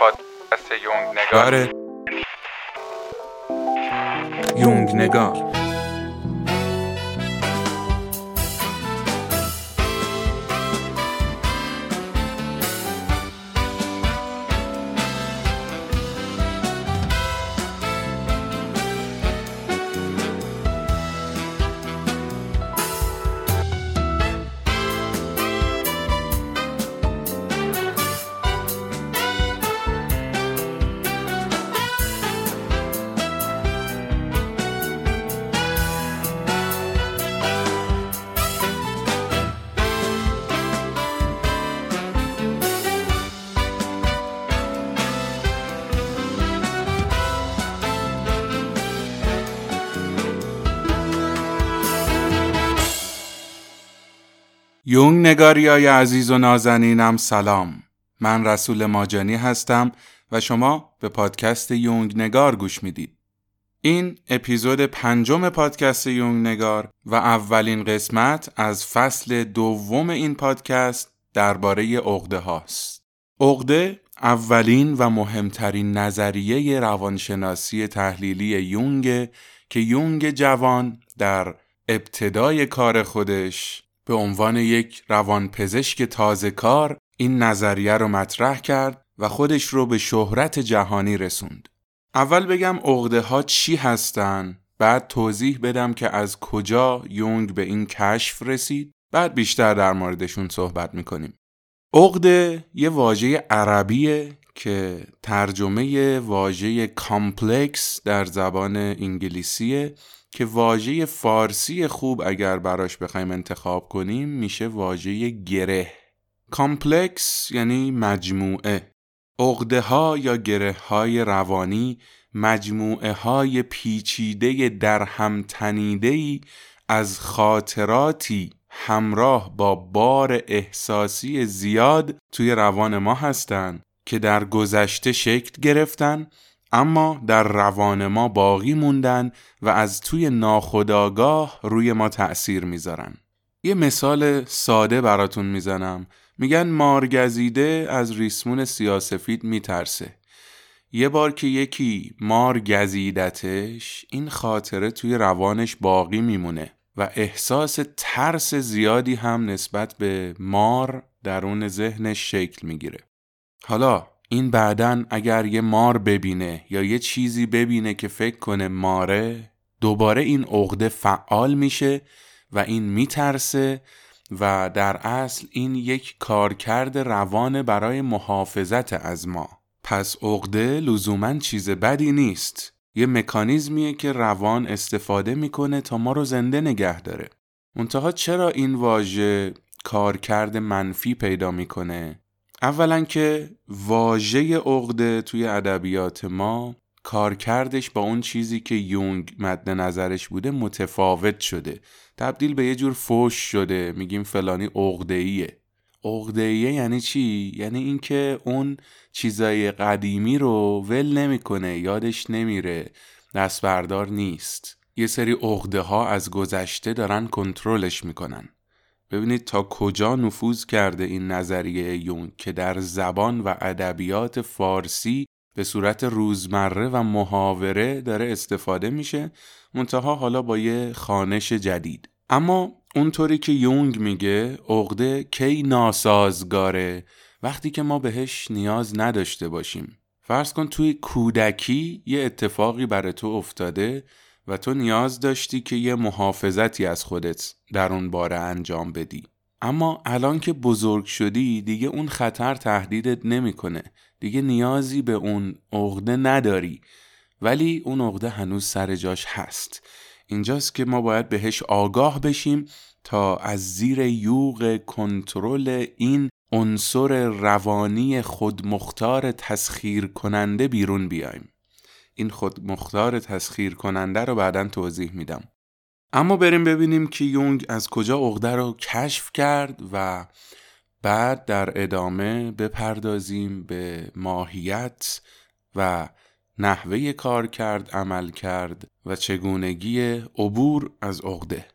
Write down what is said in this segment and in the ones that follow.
پادکست یونگ نگار. یونگ نگار. یونگ نگاریای عزیز و نازنینم سلام. من رسول ماجانی هستم و شما به پادکست یونگ نگار گوش می‌دید. این اپیزود پنجم پادکست یونگ نگار و اولین قسمت از فصل دوم این پادکست درباره عقده هاست. عقده اولین و مهمترین نظریه روانشناسی تحلیلی یونگ که یونگ جوان در ابتدای کار خودش به عنوان یک روانپزشک تازه کار این نظریه رو مطرح کرد و خودش رو به شهرت جهانی رسوند. اول بگم عقده ها چی هستن بعد توضیح بدم که از کجا یونگ به این کشف رسید بعد بیشتر در موردشون صحبت می‌کنیم. عقده یه واژه عربیه که ترجمه واژه کامپلکس در زبان انگلیسیه که واژه فارسی خوب اگر براش بخوایم انتخاب کنیم میشه واژه گره. کامپلکس یعنی مجموعه. عقده ها یا گره های روانی مجموعه های پیچیده در هم تنیده از خاطراتی همراه با بار احساسی زیاد توی روان ما هستند که در گذشته شکل گرفتن اما در روان ما باقی موندن و از توی ناخداگاه روی ما تأثیر می‌ذارن. یه مثال ساده براتون می‌زنم. میگن مارگزیده از ریسمون سیاسفید میترسه. یه بار که یکی مار گزیدتش این خاطره توی روانش باقی میمونه و احساس ترس زیادی هم نسبت به مار درون ذهنش شکل می‌گیره. حالا این بعدن اگر یه مار ببینه یا یه چیزی ببینه که فکر کنه ماره دوباره این عقده فعال میشه و این میترسه و در اصل این یک کارکرد روان برای محافظت از ما. پس عقده لزوما چیز بدی نیست. یه مکانیزمیه که روان استفاده می‌کنه تا ما رو زنده نگه داره. منتها چرا این واژه کارکرد منفی پیدا می‌کنه؟ اولا که واژه عقده توی ادبیات ما کارکردش با اون چیزی که یونگ مد نظرش بوده متفاوت شده. تبدیل به یه جور فوش شده. میگیم فلانی عقده‌ایه. عقده‌ایه یعنی چی؟ یعنی اینکه اون چیزای قدیمی رو ول نمی‌کنه یادش نمیره دست بردار نیست. یه سری عقده ها از گذشته دارن کنترلش می‌کنن. ببینید تا کجا نفوذ کرده این نظریه یون که در زبان و ادبیات فارسی به صورت روزمره و محاوره داره استفاده میشه منتها حالا با یه خانش جدید. اما اونطوری که یونگ میگه عقده کی ناسازگاره وقتی که ما بهش نیاز نداشته باشیم. فرض کن توی کودکی یه اتفاقی برای تو افتاده و تو نیاز داشتی که یه محافظتی از خودت در اون باره انجام بدی. اما الان که بزرگ شدی دیگه اون خطر تهدیدت نمی‌کنه. دیگه نیازی به اون عقده نداری. ولی اون عقده هنوز سر جاش هست. اینجاست که ما باید بهش آگاه بشیم تا از زیر یوغ کنترل این عنصر روانی خودمختار تسخیر کننده بیرون بیایم. این خود مختار تسخیر کننده رو بعدا توضیح میدم. اما بریم ببینیم که یونگ از کجا عقده رو کشف کرد و بعد در ادامه بپردازیم به ماهیت و نحوه کار کرد عمل کرد و چگونگی عبور از عقده.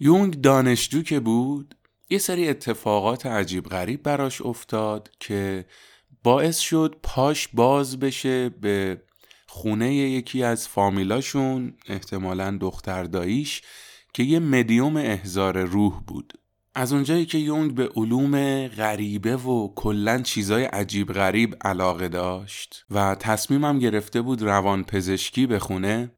یونگ دانشجو که بود یه سری اتفاقات عجیب غریب براش افتاد که باعث شد پاش باز بشه به خونه یکی از فامیلاشون احتمالا دختر داییش که یه مدیوم احزار روح بود. از اونجایی که یونگ به علوم غریبه و کلا چیزای عجیب غریب علاقه داشت و تصمیمم گرفته بود روان پزشکی بخونه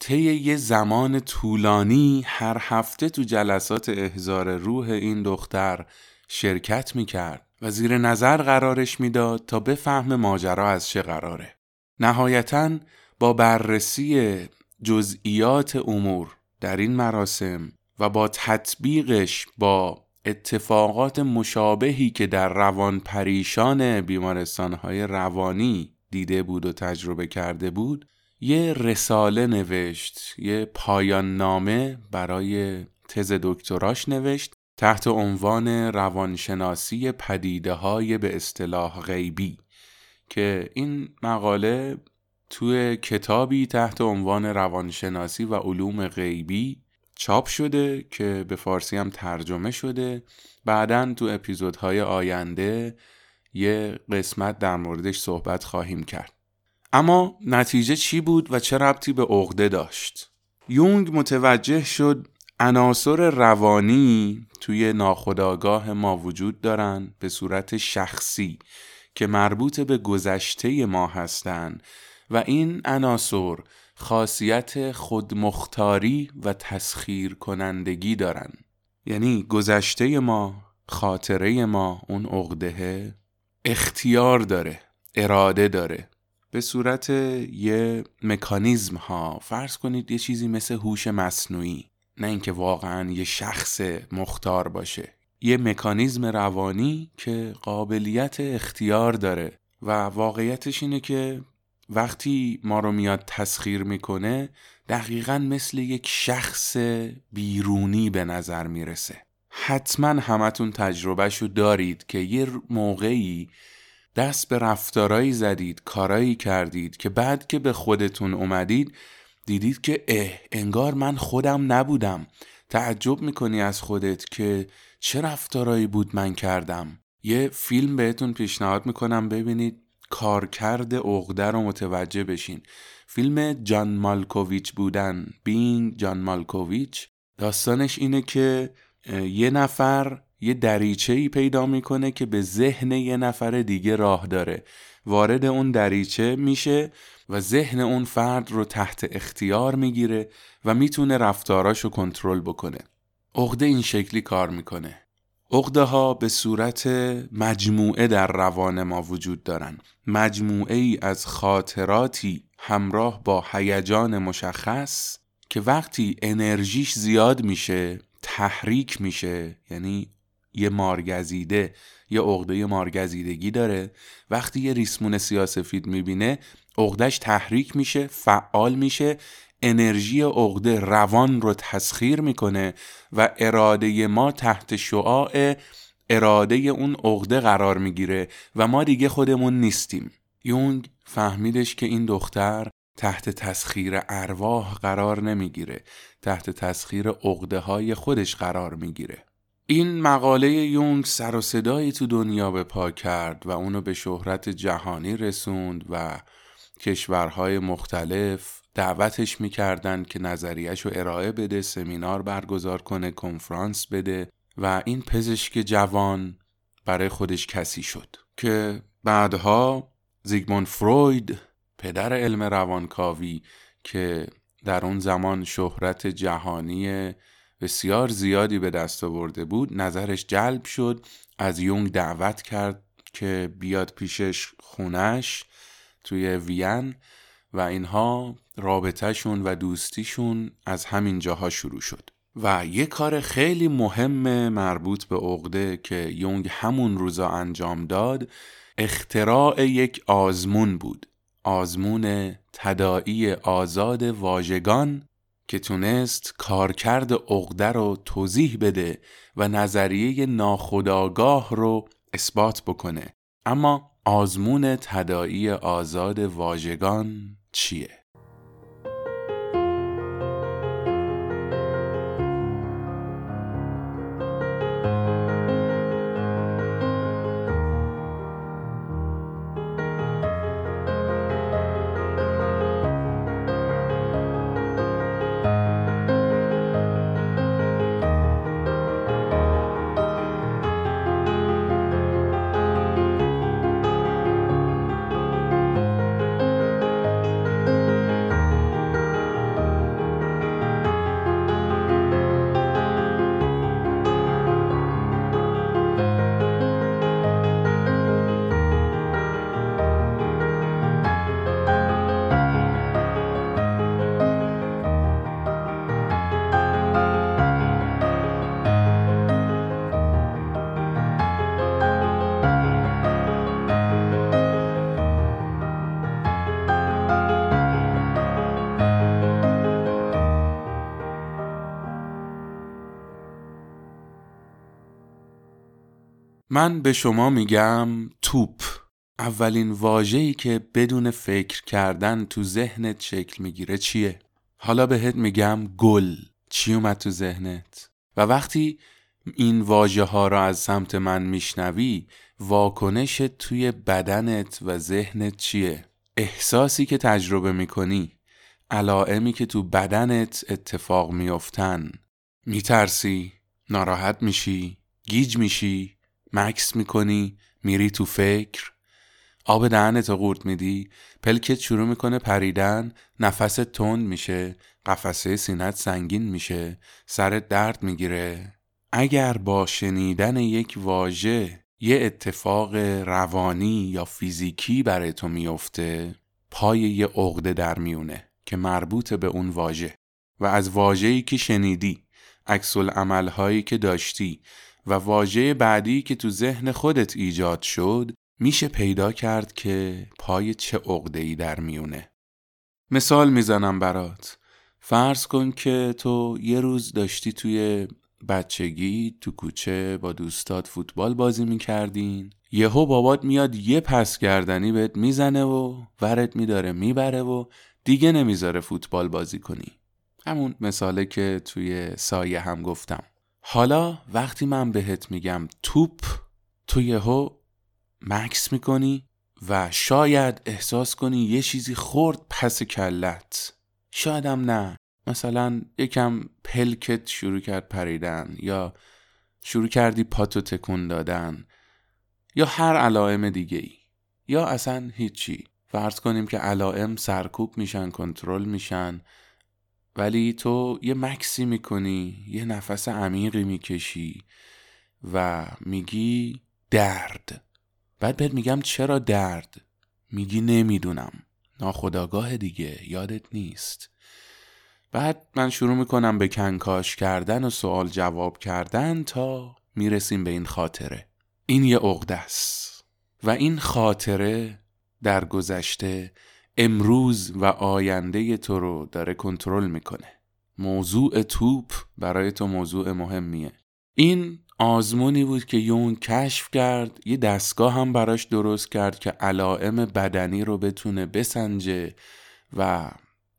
طی یه زمان طولانی هر هفته تو جلسات احزار روح این دختر شرکت می‌کرد و زیر نظر قرارش می‌داد تا بفهم ماجرا از چه قراره. نهایتا با بررسی جزئیات امور در این مراسم و با تطبیقش با اتفاقات مشابهی که در روان پریشان بیمارستانهای روانی دیده بود و تجربه کرده بود یه رساله نوشت یه پایان نامه برای تز دکتراش نوشت تحت عنوان روانشناسی پدیده های به اصطلاح غیبی که این مقاله توی کتابی تحت عنوان روانشناسی و علوم غیبی چاپ شده که به فارسی هم ترجمه شده. بعدا تو اپیزودهای آینده یه قسمت در موردش صحبت خواهیم کرد. اما نتیجه چی بود و چه ربطی به عقده داشت؟ یونگ متوجه شد عناصر روانی توی ناخودآگاه ما وجود دارن به صورت شخصی که مربوط به گذشته ما هستند و این عناصر خاصیت خودمختاری و تسخیر کنندگی دارن. یعنی گذشته ما خاطره ما اون عقده اختیار داره اراده داره. به صورت یه مکانیزم ها فرض کنید یه چیزی مثل هوش مصنوعی نه اینکه واقعا یه شخص مختار باشه. یه مکانیزم روانی که قابلیت اختیار داره و واقعیتش اینه که وقتی ما رو میاد تسخیر می‌کنه دقیقا مثل یک شخص بیرونی به نظر می‌رسه. حتما همتون تجربهشو دارید که یه موقعی دست به رفتارایی زدید کارایی کردید که بعد که به خودتون اومدید دیدید که اه انگار من خودم نبودم. تعجب می‌کنی از خودت که چه رفتارایی بود من کردم. یه فیلم بهتون پیشنهاد می‌کنم ببینید. کارکرد عقده رو متوجه بشین. فیلم جان مالکوویچ بودن. بین جان مالکوویچ. داستانش اینه که یه نفر یه دریچه ای پیدا می‌کنه که به ذهن یه نفر دیگه راه داره. وارد اون دریچه میشه و ذهن اون فرد رو تحت اختیار می‌گیره و می‌تونه رفتاراشو کنترل بکنه. عقده این شکلی کار می‌کنه. عقده ها به صورت مجموعه در روان ما وجود دارن. مجموعه ای از خاطراتی همراه با هیجان مشخص که وقتی انرژیش زیاد میشه تحریک میشه یعنی یه مارگزیده یه عقده مارگزیدگی داره. وقتی یه ریسمون سیاسفید می‌بینه عقدش تحریک میشه فعال میشه انرژی عقده روان رو تسخیر می‌کنه و اراده ما تحت شعاع اراده اون عقده قرار می‌گیره و ما دیگه خودمون نیستیم. یونگ فهمیدش که این دختر تحت تسخیر ارواح قرار نمی‌گیره تحت تسخیر عقده های خودش قرار می‌گیره. این مقاله یونگ سر و صدایی تو دنیا به پا کرد و اونو به شهرت جهانی رسوند و کشورهای مختلف دعوتش می‌کردن که نظریش رو ارائه بده سمینار برگزار کنه کنفرانس بده و این پزشک جوان برای خودش کسی شد که بعدها زیگموند فروید پدر علم روانکاوی که در اون زمان شهرت جهانی بسیار زیادی به دست آورده بود. نظرش جلب شد. از یونگ دعوت کرد که بیاد پیشش خونش توی وین و اینها رابطهشون و دوستیشون از همین جاها شروع شد. و یه کار خیلی مهم مربوط به عقده که یونگ همون روزا انجام داد اختراع یک آزمون بود. آزمون تدائی آزاد واژگان که تونست کارکرد عقده رو توضیح بده و نظریه ناخودآگاه رو اثبات بکنه اما آزمون تدائی آزاد واژگان چیه؟。من به شما میگم توپ اولین واجهی که بدون فکر کردن تو ذهنت شکل می‌گیره چیه؟ حالا بهت میگم گل چی اومد تو ذهنت؟ و وقتی این واژه ها را از سمت من میشنوی واکنشت توی بدنت و ذهنت چیه؟ احساسی که تجربه می‌کنی علائمی که تو بدنت اتفاق میافتن میترسی ناراحت میشی گیج میشی مکث می‌کنی میری تو فکر. آب دهنت قورت میدی پلکت شروع می‌کنه پریدن نفست تند میشه قفسه سینت سنگین میشه سرت درد می‌گیره. اگر با شنیدن یک واژه یه اتفاق روانی یا فیزیکی برای تو میفته پای یه عقده در میونه که مربوط به اون واژه. و از واژه‌ای که شنیدی عکس عملهایی که داشتی و واژه بعدی که تو ذهن خودت ایجاد شد میشه پیدا کرد که پای چه ای در میونه. مثال می‌زنم برات. فرض کن که تو یه روز داشتی توی بچگی تو کوچه با دوستات فوتبال بازی می‌کردین. یهو بابات میاد یه پس گردنی بهت می‌زنه و ورت میداره می‌بره و دیگه نمی‌ذاره فوتبال بازی کنی. همون مثاله که توی سایه هم گفتم. حالا وقتی من بهت میگم توپ تو یهو مکس می‌کنی و شاید احساس کنی یه چیزی خورد پس کلت. شایدم نه. مثلا یکم پلکت شروع کرد پریدن یا شروع کردی پاتو تکون دادن یا هر علائم دیگه ای یا اصلا هیچی. فرض کنیم که علائم سرکوب میشن کنترل میشن. ولی تو یه مکسی می‌کنی یه نفس عمیقی می‌کشی و میگی درد. بعد بهت میگم چرا درد؟ میگی نمی‌دونم. ناخداگاه دیگه یادت نیست. بعد من شروع می‌کنم به کنکاش کردن و سوال جواب کردن تا می‌رسیم به این خاطره. این یه عقده است. و این خاطره در گذشته امروز و آینده تو رو داره کنترل می‌کنه. موضوع توپ برای تو موضوع مهمیه. این آزمونی بود که یون کشف کرد یه دستگاه هم براش درست کرد که علائم بدنی رو بتونه بسنجه و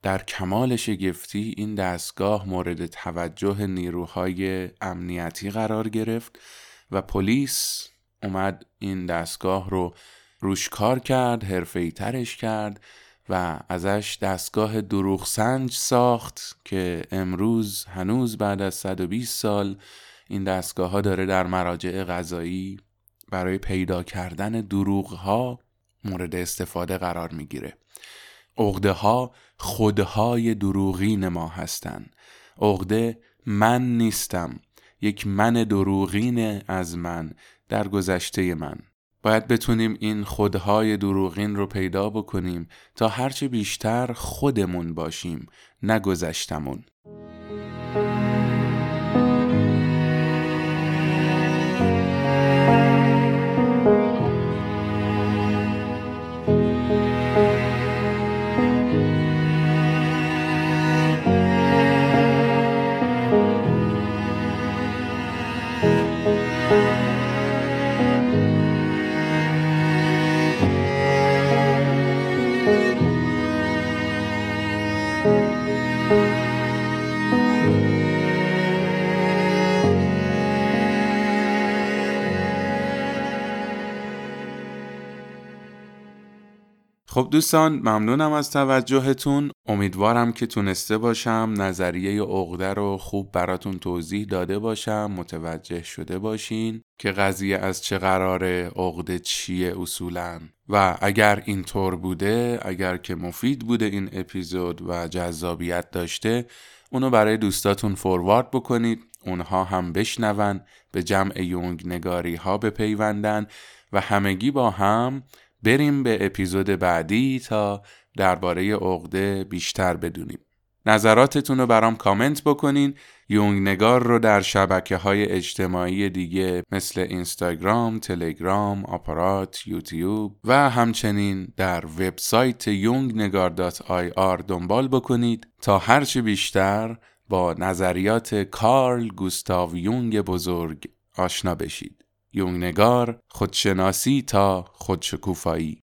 در کمال شگفتی این دستگاه مورد توجه نیروهای امنیتی قرار گرفت و پلیس اومد این دستگاه رو روش کار کرد حرفه‌ای ترش کرد و ازش دستگاه دروغ سنج ساخت که امروز هنوز بعد از 120 سال این دستگاه ها داره در مراجع غذایی برای پیدا کردن دروغ ها مورد استفاده قرار می‌گیره. عقده ها خودهای دروغین ما هستند عقده من نیستم. یک من دروغین از من در گذشته من. باید بتونیم این خودهای دروغین رو پیدا بکنیم تا هرچه بیشتر خودمون باشیم نه گذشتمون. خب دوستان ممنونم از توجهتون. امیدوارم که تونسته باشم نظریه عقده رو خوب براتون توضیح داده باشم متوجه شده باشین که قضیه از چه قراره عقده چیه اصولا. و اگر اینطور بوده اگر که مفید بوده این اپیزود و جذابیت داشته اونو برای دوستاتون فوروارد بکنید. اونها هم بشنون به جمع یونگ نگاری ها بپیوندن و همگی با هم بریم به اپیزود بعدی تا درباره عقده بیشتر بدونیم. نظراتتون رو برام کامنت بکنین یونگ نگار رو در شبکه های اجتماعی دیگه مثل اینستاگرام، تلگرام، آپارات، یوتیوب و همچنین در وبسایت یونگنگار.ir دنبال بکنید تا هرچی بیشتر با نظریات کارل گوستاو یونگ بزرگ آشنا بشید. یونگنگار خودشناسی تا خودشکوفایی.